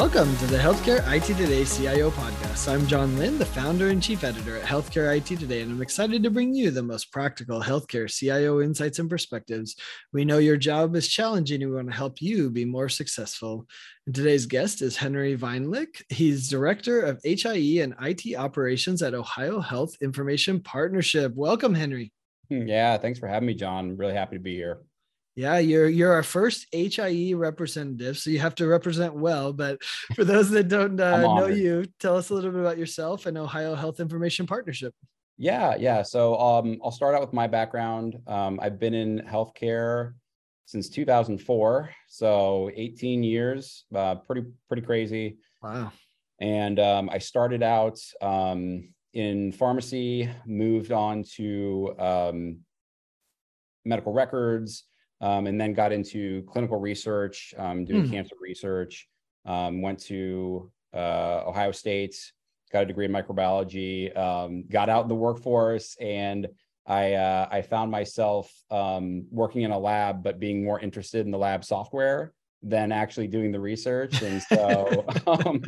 Welcome to the Healthcare IT Today CIO podcast. I'm John Lynn, the founder and chief editor at Healthcare IT Today, and I'm excited to bring you the most practical healthcare CIO insights and perspectives. We know your job is challenging, and we want to help you be more successful. And today's guest is Henry Weinlich. He's director of HIE and IT operations at Ohio Health Information Partnership. Welcome, Henry. Hmm, yeah, thanks for having me, John. Really happy to be here. Yeah, you're you're our first HIE representative, so you have to represent well. But for those that don't uh, know you, tell us a little bit about yourself and Ohio Health Information Partnership. Yeah, yeah. So um, I'll start out with my background. Um, I've been in healthcare since 2004, so 18 years. Uh, pretty pretty crazy. Wow. And um, I started out um, in pharmacy, moved on to um, medical records um, and then got into clinical research, um, doing mm. cancer research. Um, went to uh, Ohio State, got a degree in microbiology, um, got out in the workforce, and I uh, I found myself um, working in a lab, but being more interested in the lab software than actually doing the research. And so, um,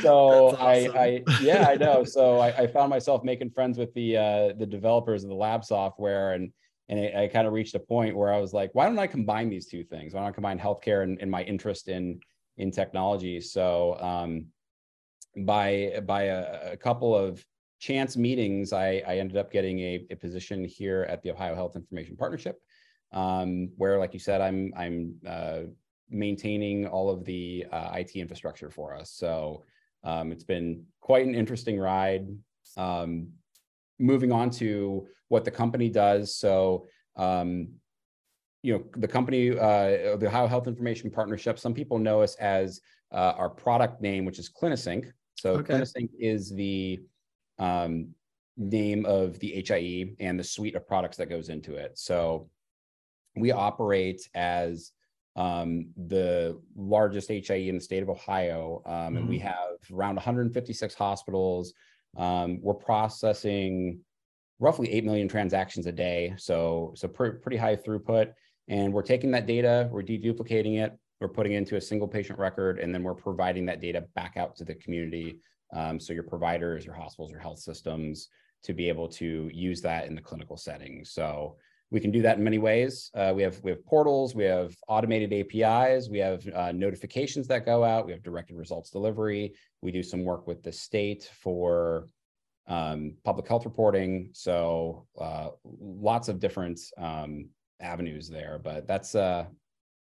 so awesome. I, I, yeah, I know. So I, I, found myself making friends with the uh, the developers of the lab software and and it, I kind of reached a point where I was like, why don't I combine these two things? Why don't I combine healthcare and, and my interest in in technology? So um, by by a, a, couple of chance meetings, I, I ended up getting a, a, position here at the Ohio Health Information Partnership, um, where, like you said, I'm I'm uh, maintaining all of the uh, IT infrastructure for us. So um, it's been quite an interesting ride. Um, moving on to what the company does. So, um, you know, the company, uh, the Ohio Health Information Partnership, some people know us as uh, our product name, which is CliniSync. So okay. CliniSync is the um, name of the HIE and the suite of products that goes into it. So we operate as um, the largest HIE in the state of Ohio, um, mm-hmm. and we mm-hmm. have around 156 hospitals, um, we're processing roughly 8 million transactions a day. So, so pr- pretty high throughput. And we're taking that data, we're deduplicating it, we're putting it into a single patient record, and then we're providing that data back out to the community. Um, so your providers, your hospitals, your health systems to be able to use that in the clinical setting. So we can do that in many ways. Uh, we have we have portals, we have automated APIs, we have uh, notifications that go out, we have directed results delivery. We do some work with the state for um, public health reporting. So uh, lots of different um, avenues there, but that's uh,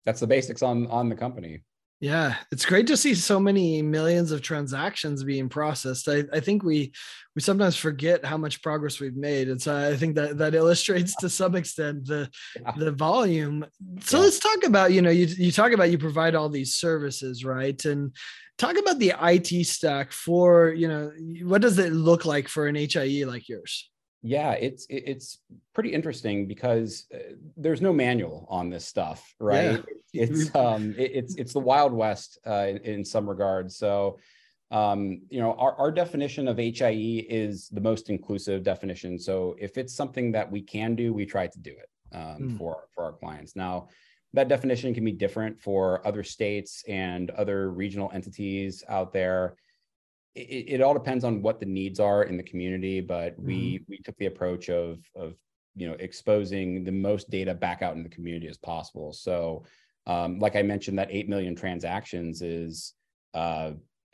that's the basics on on the company. Yeah, it's great to see so many millions of transactions being processed. I, I think we we sometimes forget how much progress we've made, and so I think that that illustrates to some extent the yeah. the volume. So yeah. let's talk about you know you you talk about you provide all these services, right? And talk about the IT stack for you know what does it look like for an HIE like yours? Yeah, it's it's pretty interesting because uh, there's no manual on this stuff, right? Yeah. It's um it, it's it's the wild west uh, in, in some regards. So, um, you know, our, our definition of HIE is the most inclusive definition. So, if it's something that we can do, we try to do it um, mm. for for our clients. Now, that definition can be different for other states and other regional entities out there it, it, all depends on what the needs are in the community but we mm-hmm. we took the approach of of you know exposing the most data back out in the community as possible. So um, like i mentioned that 8 million transactions is uh,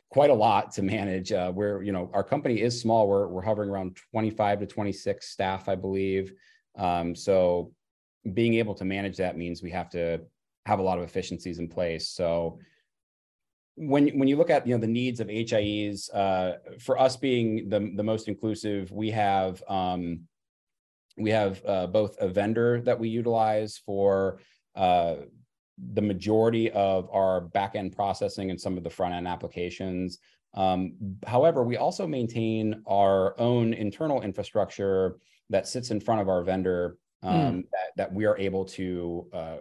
quite a lot to manage. Uh, where you know our company is small. We're, we're hovering around 25 to 26 staff i believe. Um, so being able to manage that means we have to have a lot of efficiencies in place. So when when you look at you know the needs of HIEs, uh, for us being the the most inclusive, we have um, we have uh, both a vendor that we utilize for uh, the majority of our back end processing and some of the front end applications. Um, however, we also maintain our own internal infrastructure that sits in front of our vendor um, mm. that, that we are able to uh,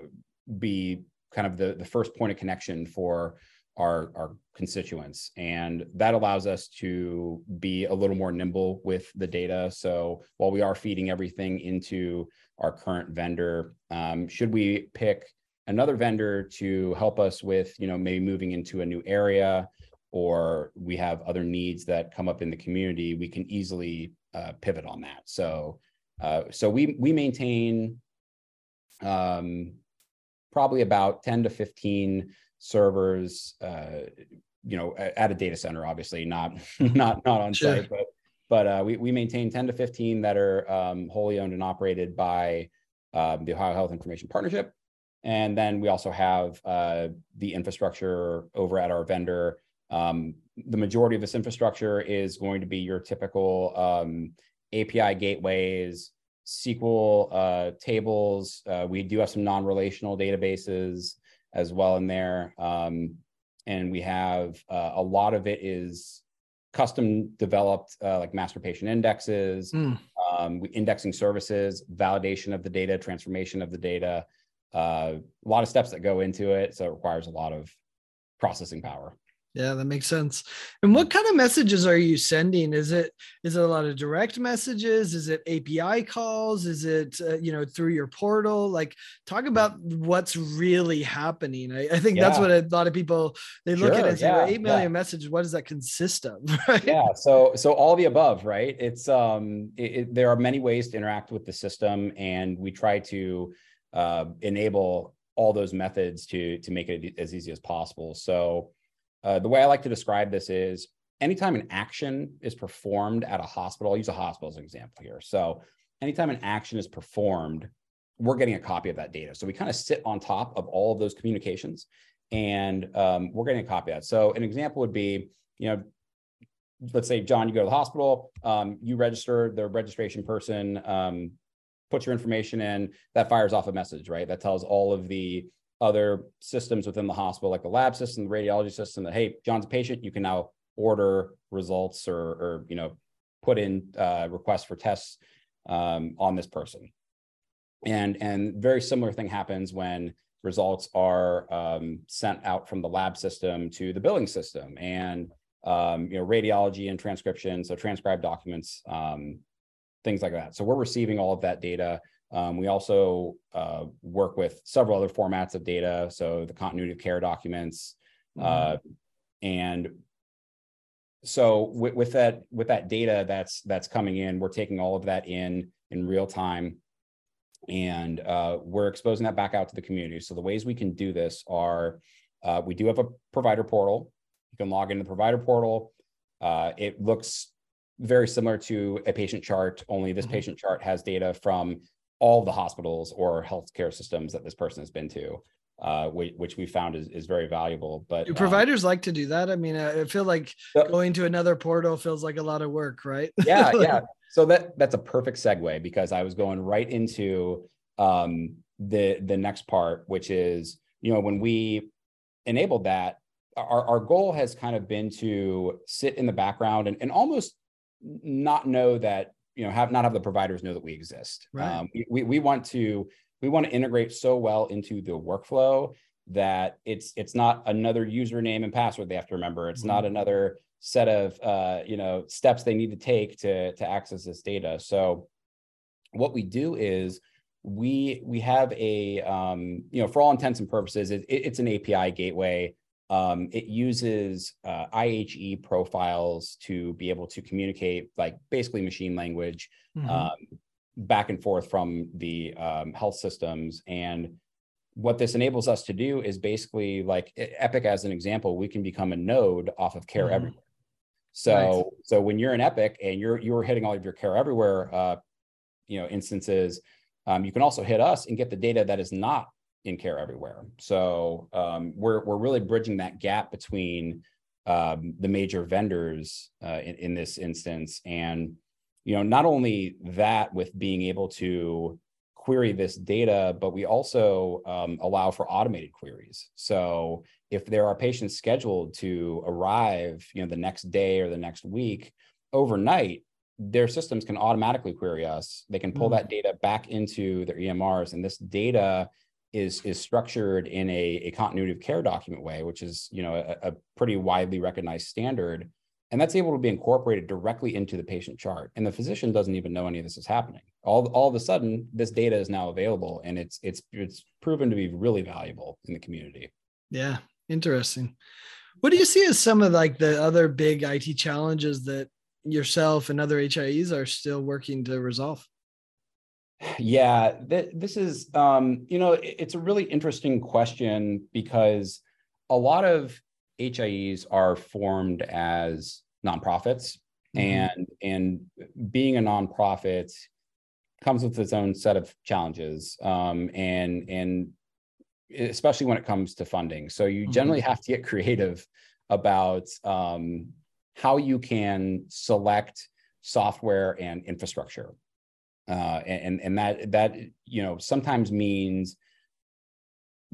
be kind of the, the first point of connection for our, our constituents. And that allows us to be a little more nimble with the data. So while we are feeding everything into our current vendor, um, should we pick another vendor to help us with, you know, maybe moving into a new area or we have other needs that come up in the community, we can easily uh, pivot on that. So, uh, so we we maintain um, probably about 10 to 15 servers, uh, you know, at a data center, obviously not not not on sure. site, but but uh, we we maintain 10 to 15 that are um, wholly owned and operated by um, the Ohio Health Information Partnership. And then we also have uh, the infrastructure over at our vendor. Um, the majority of this infrastructure is going to be your typical um, API gateways, SQL uh, tables. Uh, we do have some non-relational databases as well in there. Um, and we have uh, a lot of it is custom developed uh, like master patient indexes, mm. um, indexing services, validation of the data, transformation of the data, uh, a lot of steps that go into it. So it requires a lot of processing power. Yeah, that makes sense. And what kind of messages are you sending? Is it is it a lot of direct messages? Is it API calls? Is it uh, you know through your portal? Like talk about what's really happening. I, I think yeah. that's what a lot of people they look sure, at it and say, yeah, eight million yeah. messages. What does that consist of? Right? Yeah. So so all the above, right? It's um it, it, there are many ways to interact with the system, and we try to uh, enable all those methods to to make it as easy as possible. So uh, the way I like to describe this is anytime an action is performed at a hospital, I'll use a hospital as an example here. So anytime an action is performed, we're getting a copy of that data. So we kind of sit on top of all of those communications and um, we're getting a copy of that. So an example would be, you know, let's say, John, you go to the hospital, um, you register, the registration person um, puts your information in, that fires off a message, right? That tells all of the other systems within the hospital, like the lab system, the radiology system, that hey, John's a patient, you can now order results or, or you know, put in uh, requests for tests um, on this person. And and very similar thing happens when results are um, sent out from the lab system to the billing system and um, you know radiology and transcription, so transcribed documents, um, things like that. So we're receiving all of that data um, we also uh, work with several other formats of data, so the continuity of care documents, mm-hmm. uh, and so with, with, that with that data that's that's coming in, we're taking all of that in in real time, and uh, we're exposing that back out to the community. So the ways we can do this are uh, we do have a provider portal. You can log into the provider portal. Uh, it looks very similar to a patient chart, only this mm-hmm. patient chart has data from all the hospitals or healthcare systems that this person has been to, uh, which, we found is, is very valuable. But do um, providers um, like to do that? I mean, I feel like so, going to another portal feels like a lot of work, right? Yeah, yeah. So that that's a perfect segue because I was going right into um, the the next part, which is you know when we enabled that, our our goal has kind of been to sit in the background and, and almost not know that you know have not have the providers know that we exist right. um, we, we want to we want to integrate so well into the workflow that it's it's not another username and password they have to remember it's mm-hmm. not another set of uh, you know steps they need to take to to access this data so what we do is we we have a um, you know for all intents and purposes it, it's an api gateway um, it uses uh, IHE profiles to be able to communicate, like basically machine language, mm-hmm. um, back and forth from the um, health systems. And what this enables us to do is basically like Epic, as an example, we can become a node off of Care mm-hmm. Everywhere. So, nice. so when you're in Epic and you're you're hitting all of your Care Everywhere, uh, you know, instances, um, you can also hit us and get the data that is not in care everywhere. So um, we're we're really bridging that gap between um, the major vendors uh, in, in this instance, and you know not only that with being able to query this data, but we also um, allow for automated queries. So if there are patients scheduled to arrive, you know, the next day or the next week, overnight, their systems can automatically query us. They can pull mm-hmm. that data back into their EMRs, and this data is is structured in a, a continuity of care document way, which is you know a, a pretty widely recognized standard. and that's able to be incorporated directly into the patient chart. And the physician doesn't even know any of this is happening. All, all of a sudden this data is now available and it's it's it's proven to be really valuable in the community. Yeah interesting. What do you see as some of like the other big it challenges that yourself and other hies are still working to resolve yeah th- this is um you know it, it's a really interesting question because a lot of hies are formed as nonprofits mm-hmm. and and being a nonprofit comes with its own set of challenges um, and and especially when it comes to funding so you mm-hmm. generally have to get creative about um, how you can select software and infrastructure uh, and and that that you know sometimes means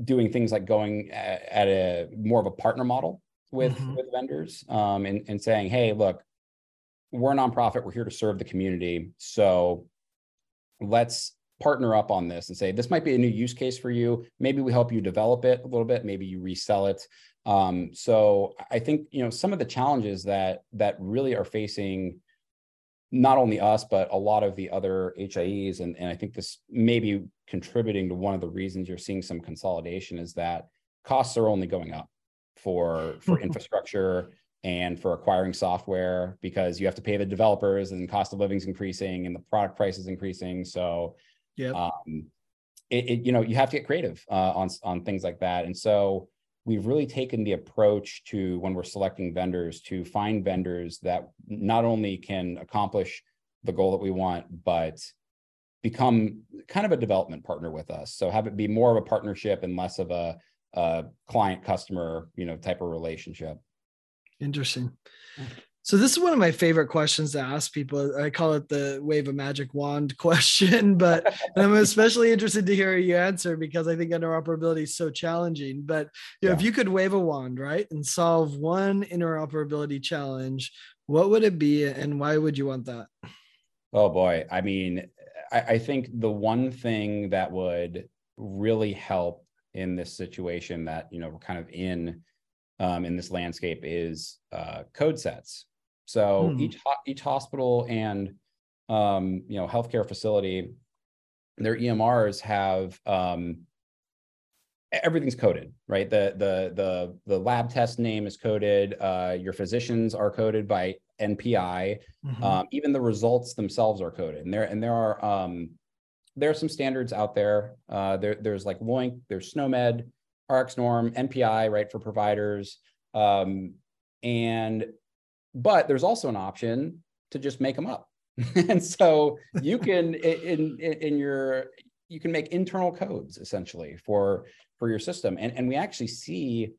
doing things like going at, at a more of a partner model with mm-hmm. with vendors um, and, and saying hey look we're a nonprofit. We're here to serve the community. So let's partner up on this and say this might be a new use case for you. Maybe we help you develop it a little bit. Maybe you resell it. Um, so i think you know some of the challenges that that really are facing not only us but a lot of the other hies and, and i think this may be contributing to one of the reasons you're seeing some consolidation is that costs are only going up for for infrastructure and for acquiring software because you have to pay the developers and cost of living is increasing and the product price is increasing. So yeah, um, it, it, you know you have to get creative uh, on on things like that. And so we've really taken the approach to when we're selecting vendors to find vendors that not only can accomplish the goal that we want, but become kind of a development partner with us. So have it be more of a partnership and less of a, a client customer, you know, type of relationship. Interesting. So this is one of my favorite questions to ask people. I call it the wave a magic wand question, but I'm especially interested to hear you answer because I think interoperability is so challenging. But you know, yeah. if you could wave a wand, right, and solve one interoperability challenge, what would it be and why would you want that? Oh boy. I mean, I, I think the one thing that would really help in this situation that, you know, we're kind of in um, in this landscape is uh, code sets. So hmm. each each hospital and um, you know healthcare facility, their EMRs have um, everything's coded, right? The the the the lab test name is coded. Uh, your physicians are coded by NPI. Mm-hmm. Um, even the results themselves are coded, and there and there are um, there are some standards out there. Uh, there there's like LOINC, there's SNOMED, RxNorm, NPI, right, for providers. Um, and but there's also an option to just make them up. and so you can in, in in your you can make internal codes essentially for for your system. And and we actually see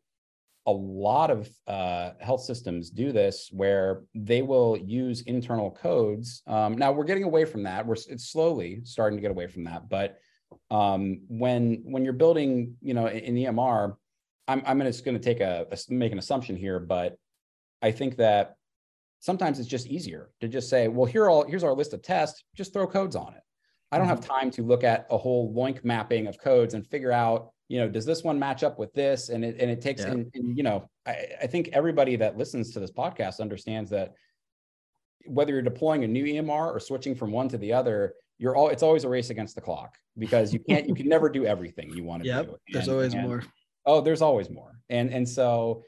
a lot of uh, health systems do this where they will use internal codes. Um, now we're getting away from that. We're it's slowly starting to get away from that, but um, when when you're building, you know, in EMR, I'm I'm just going to take a, a make an assumption here, but I think that sometimes it's just easier to just say, well, here all here's our list of tests, just throw codes on it. I don't have mm-hmm. time to look at a whole LOINC mapping of codes and figure out, you know, does this one match up with this? And it and it takes, yeah. and, and, you know, I, I think everybody that listens to this podcast understands that whether you're deploying a new EMR or switching from one to the other, you're all it's always a race against the clock because you can't you can never do everything you want to yep, do. And, there's always and, more. Oh, there's always more. And and so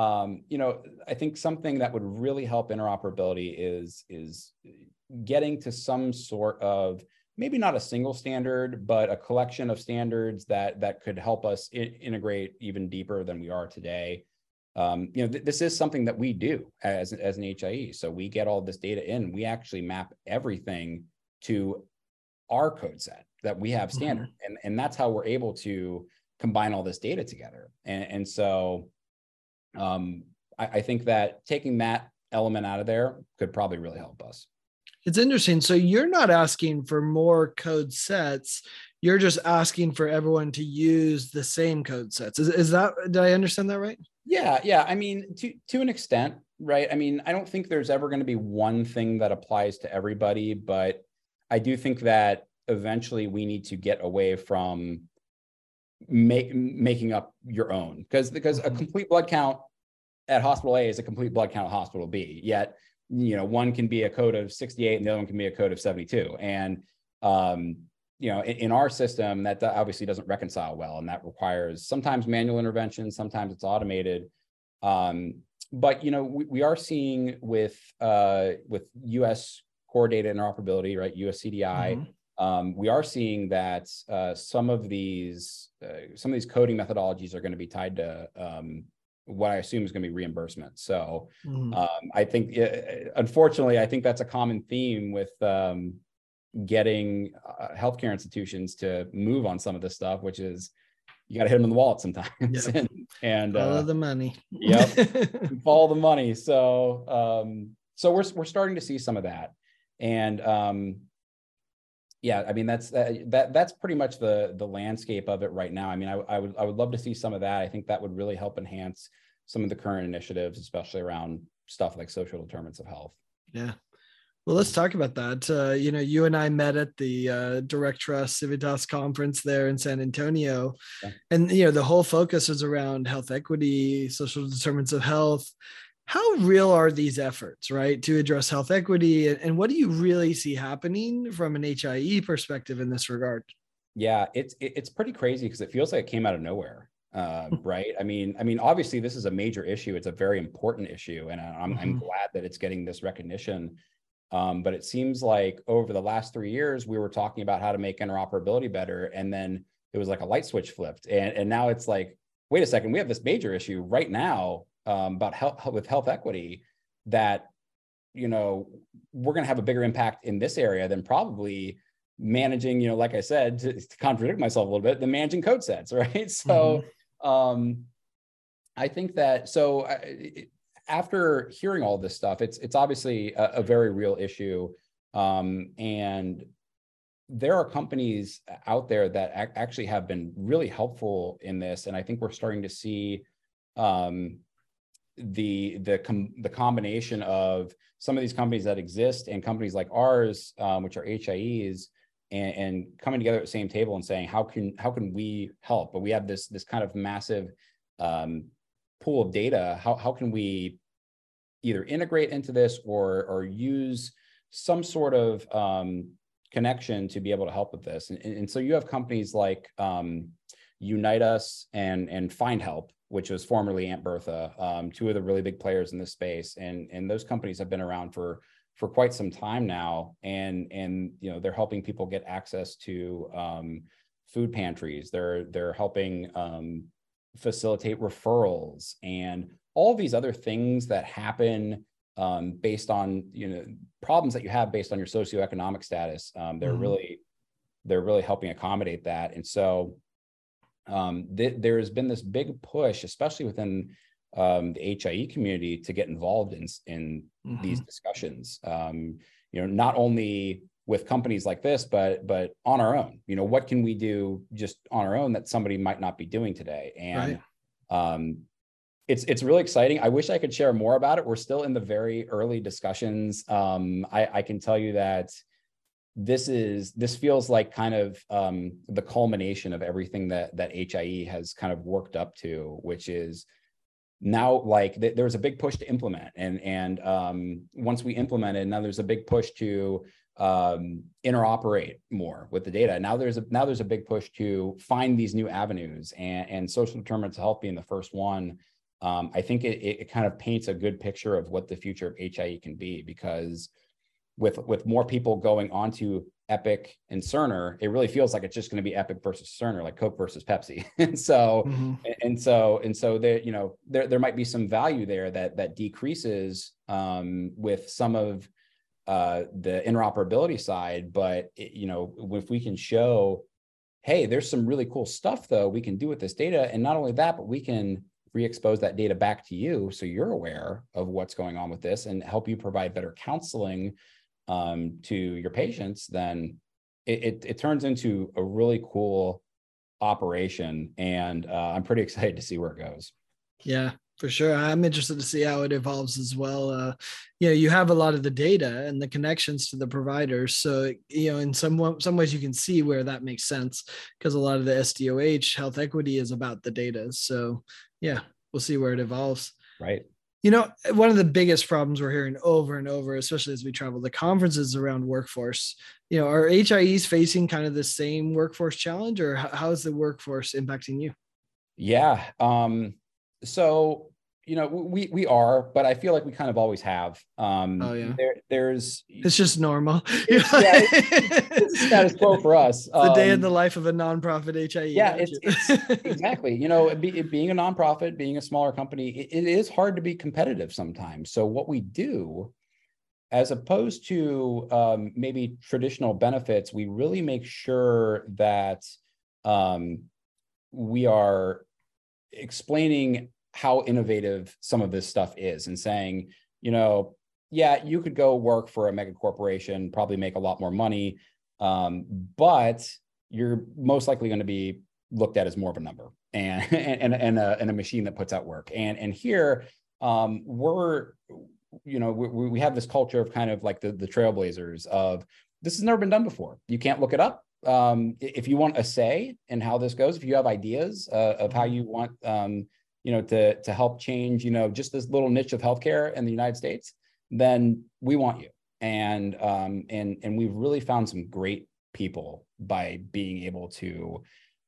um, you know, I think something that would really help interoperability is is getting to some sort of maybe not a single standard, but a collection of standards that that could help us integrate even deeper than we are today. Um, you know, th- this is something that we do as as an HIE. So we get all this data in. We actually map everything to our code set that we have standard. Mm-hmm. And, and that's how we're able to combine all this data together. And, and so um, I, I think that taking that element out of there could probably really help us. It's interesting. So you're not asking for more code sets. You're just asking for everyone to use the same code sets. Is, is that, did I understand that right? Yeah. Yeah. I mean, to, to an extent, right? I mean, I don't think there's ever going to be one thing that applies to everybody, but I do think that eventually we need to get away from make, making up your own because because a mm-hmm. complete blood count at hospital A is a complete blood count at hospital B. Yet, you know, one can be a code of 68 and the other one can be a code of 72. And um, you know, in, in, our system, that obviously doesn't reconcile well, and that requires sometimes manual intervention, sometimes it's automated. Um, but you know, we, we are seeing with uh, with U.S. core data interoperability, right? US CDI. Mm-hmm. Um, we are seeing that uh, some of these uh, some of these coding methodologies are going to be tied to um, what I assume is going to be reimbursement. So mm-hmm. um, I think, uh, unfortunately, I think that's a common theme with um, getting uh, healthcare institutions to move on some of this stuff, which is you got to hit them in the wallet sometimes yep. and, and follow uh, the money. yep, follow the money. So um, so we're we're starting to see some of that, and um, yeah, I mean that's that, that that's pretty much the the landscape of it right now. I mean, I, I would I would love to see some of that. I think that would really help enhance some of the current initiatives, especially around stuff like social determinants of health. Yeah, well, let's talk about that. Uh, you know, you and I met at the uh, Direct Trust Civitas conference there in San Antonio, yeah. and you know the whole focus was around health equity, social determinants of health. How real are these efforts, right, to address health equity, and, what do you really see happening from an HIE perspective in this regard? Yeah, it's it's pretty crazy because it feels like it came out of nowhere uh, right? I mean, I mean, obviously, this is a major issue. It's a very important issue, and I'm, mm-hmm. I'm glad that it's getting this recognition. Um, but it seems like over the last three years, we were talking about how to make interoperability better. And then it was like a light switch flipped. And, and now it's like, wait a second, we have this major issue right now um, about health with health equity that, you know, we're going to have a bigger impact in this area than probably managing, you know, like I said, to, to contradict myself a little bit, the managing code sets, right? So, mm-hmm. um, I think that so after hearing all this stuff, it's it's obviously a, a very real issue, um, and there are companies out there that ac- actually have been really helpful in this, and I think we're starting to see um, the the com- the combination of some of these companies that exist and companies like ours, um, which are HIEs, and, and, coming together at the same table and saying how can how can we help? But we have this this kind of massive um, pool of data. How how can we either integrate into this or or use some sort of um, connection to be able to help with this. And, and so you have companies like um, Unite Us and and Find Help, which was formerly Aunt Bertha, um, two of the really big players in this space, and and those companies have been around for for quite some time now, and and you know they're helping people get access to um, food pantries. They're they're helping um, facilitate referrals and all these other things that happen um, based on you know problems that you have based on your socioeconomic status. Um, they're mm-hmm. really they're really helping accommodate that, and so um, th- there has been this big push, especially within um, the HIE community, to get involved in in mm-hmm. these discussions. Um, you know, not only with companies like this, but but on our own. You know, what can we do just on our own that somebody might not be doing today? And right. um, it's it's really exciting. I wish I could share more about it. We're still in the very early discussions. Um, I, I, can tell you that this is this feels like kind of um, the culmination of everything that that HIE has kind of worked up to, which is now like th- there was a big push to implement, and and um, once we implemented, now there's a big push to um, interoperate more with the data. Now there's a now there's a big push to find these new avenues, and, and social determinants of health being the first one um, I think it, it kind of paints a good picture of what the future of HIE can be because with with more people going onto Epic and Cerner, it really feels like it's just going to be Epic versus Cerner, like Coke versus Pepsi. and so mm-hmm. and so and so there, you know, there there might be some value there that that decreases um, with some of uh, the interoperability side, but it, you know, if we can show, hey, there's some really cool stuff though we can do with this data, and not only that, but we can re-expose that data back to you so you're aware of what's going on with this and help you provide better counseling um, to your patients then it, it, it, turns into a really cool operation. And uh, i'm pretty excited to see where it goes. Yeah for sure. I'm interested to see how it evolves as well. Uh, you know you have a lot of the data and the connections to the providers. So you know in some some ways you can see where that makes sense because a lot of the sdoh health equity is about the data. So yeah, we'll see where it evolves. Right. You know, one of the biggest problems we're hearing over and over, especially as we travel the conferences around workforce, you know, are HIEs facing kind of the same workforce challenge or how is the workforce impacting you? Yeah. Um, so you know we we are but i feel like we kind of always have um oh, yeah. there there's it's just normal it's, yeah, it's, status quo for us the um, day in the life of a nonprofit hie yeah it's, it's, exactly you know be, being a nonprofit being a smaller company it, it is hard to be competitive sometimes so what we do as opposed to um, maybe traditional benefits we really make sure that um, we are explaining how innovative some of this stuff is and saying, you know, yeah, you could go work for a mega corporation, probably make a lot more money, um, but you're most likely going to be looked at as more of a number and and and a, and a machine that puts out work. And and here um, we're, you know, we, we have this culture of kind of like the the trailblazers of this has never been done before. You can't look it up. Um, if you want a say in how this goes, if you have ideas uh, of how you want um, you know, to to help change, you know, just this little niche of healthcare in the United States, then we want you. And um, and and we've really found some great people by being able to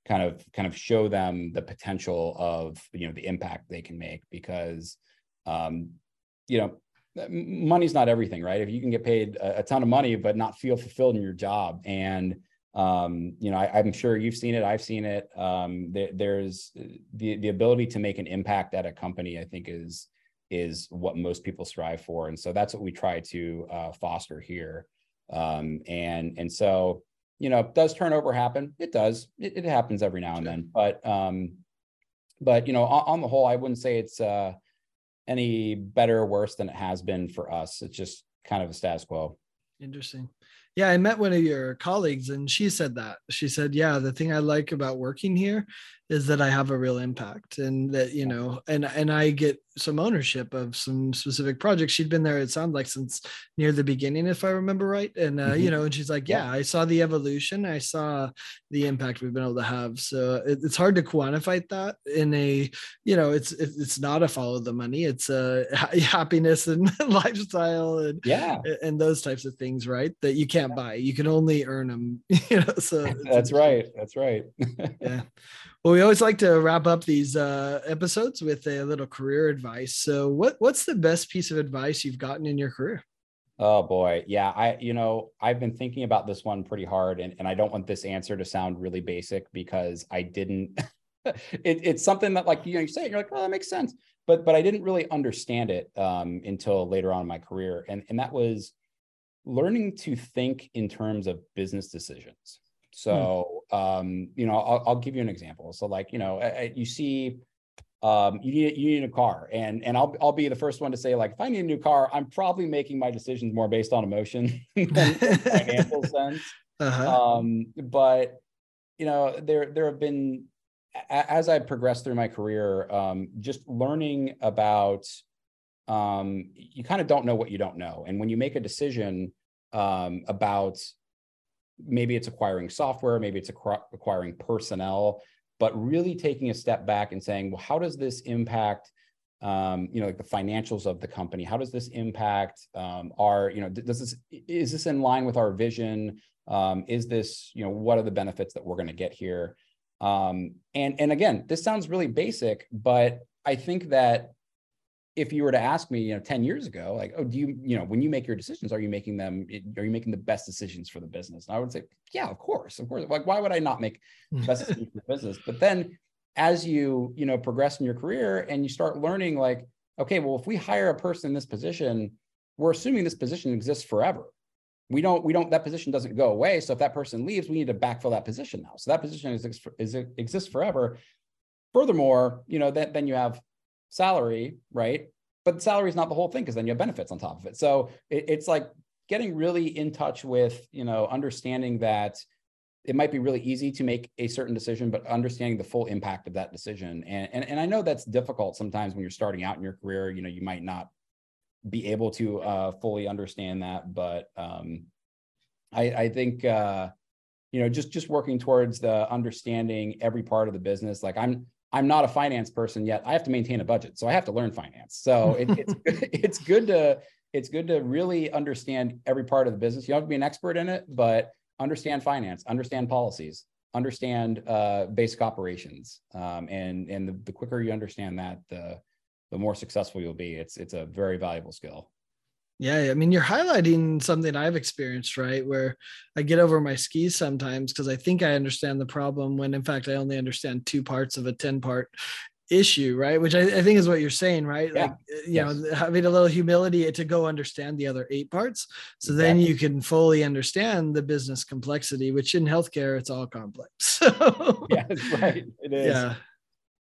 kind of kind of show them the potential of you know the impact they can make because um, you know money's not everything right if you can get paid a, a ton of money but not feel fulfilled in your job and um, you know, I, am sure you've seen it. I've seen it. Um, there, there's the the ability to make an impact at a company. I think is is what most people strive for, and so that's what we try to uh, foster here. Um, and and so you know, does turnover happen? It does. It, it happens every now and then. But um, but you know, on, on the whole, I wouldn't say it's uh, any better or worse than it has been for us. It's just kind of a status quo. Interesting. Yeah, I met one of your colleagues and she said that. She said, Yeah, the thing I like about working here is that I have a real impact and that, you know, and and I get some ownership of some specific projects. She'd been there, it sounds like since near the beginning, if I remember right. And uh, mm-hmm. you know, and she's like, Yeah, I saw the evolution, I saw the impact we've been able to have. So it, it's hard to quantify that in a, you know, it's it's not a follow the money, it's a happiness and lifestyle and yeah, and those types of things, right? That you can't buy. You can only earn them. You know, so that's right. That's right. yeah. Well, we always like to wrap up these uh, episodes with a little career advice. So, what what's the best piece of advice you've gotten in your career? Oh boy, yeah. I you know I've been thinking about this one pretty hard, and and I don't want this answer to sound really basic because I didn't. it, it's something that like you know you say it, you're like oh that makes sense, but but I didn't really understand it um, until later on in my career, and and that was learning to think in terms of business decisions. Hmm. So, hmm. Um, you know, I'll, I'll, give you an example. So, like, you know, you see, um, you need you need a car, and and I'll I'll be the first one to say, like, if I need a new car, I'm probably making my decisions more based on emotion than financial sense. Uh-huh. Um, but you know, there there have been as I progressed through my career, um, just learning about um, you kind of don't know what you don't know. And when you make a decision um, about maybe it's acquiring software, maybe it's acquiring personnel, but really taking a step back and saying, well, how does this impact? Um, you know, like the financials of the company. How does this impact um, our, you know, does this is this in line with our vision? Um, is this, you know, what are the benefits that we're going to get here? Um, and and again, this sounds really basic, but I think that if you were to ask me, you know, 10 years ago, like, oh, do you, you know, when you make your decisions, are you making them, eh, are you making the best decisions for the business? And I would say, yeah, of course, of course. Like, why would I not make the best decisions for the business? But then as you, you know, progress in your career and you start learning like, okay, well, if we hire a person in this position, we're assuming this position exists forever. We don't, we don't, that position doesn't go away. So if that person leaves, we need to backfill that position now. So that position is, is exists forever. Furthermore, you know, that then you have salary, right? But salary is not the whole thing because then you have benefits on top of it. So it, it's like getting really in touch with, you know, understanding that it might be really easy to make a certain decision, but understanding the full impact of that decision. And, and, and I know that's difficult sometimes when you're starting out in your career, you know, you might not be able to uh, fully understand that, but um, I, I think, uh, you know, just, just working towards the understanding every part of the business. Like I'm, I'm not a finance person yet. I have to maintain a budget, so I have to learn finance. So it, it's it's good to it's good to really understand every part of the business. You don't have to be an expert in it, but understand finance, understand policies, understand uh, basic operations, um, and and the, the quicker you understand that, the the more successful you'll be. It's it's a very valuable skill. Yeah, I mean, you're highlighting something I've experienced, right? Where I get over my skis sometimes because I think I understand the problem when in fact I only understand two parts of a 10 part issue, right? Which I, I, think is what you're saying, right? Yeah. Like, uh, you yes. know, having a little humility to go understand the other eight parts. So exactly. then you can fully understand the business complexity, which in healthcare, it's all complex. So, yeah, right. It is. Yeah.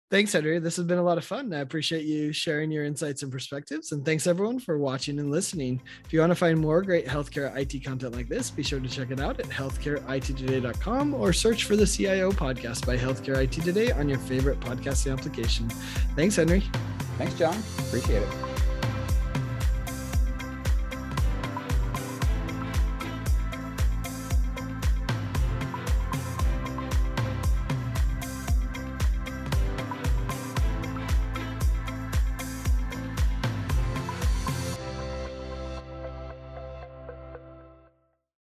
Thanks, Henry. This has been a lot of fun. I appreciate you sharing your insights and perspectives. And thanks everyone for watching and listening. If you want to find more great healthcare IT content like this, be sure to check it out at healthcareittoday.com or search for the CIO podcast by Healthcare IT Today on your favorite podcasting application. Thanks, Henry. Thanks, John. Appreciate it.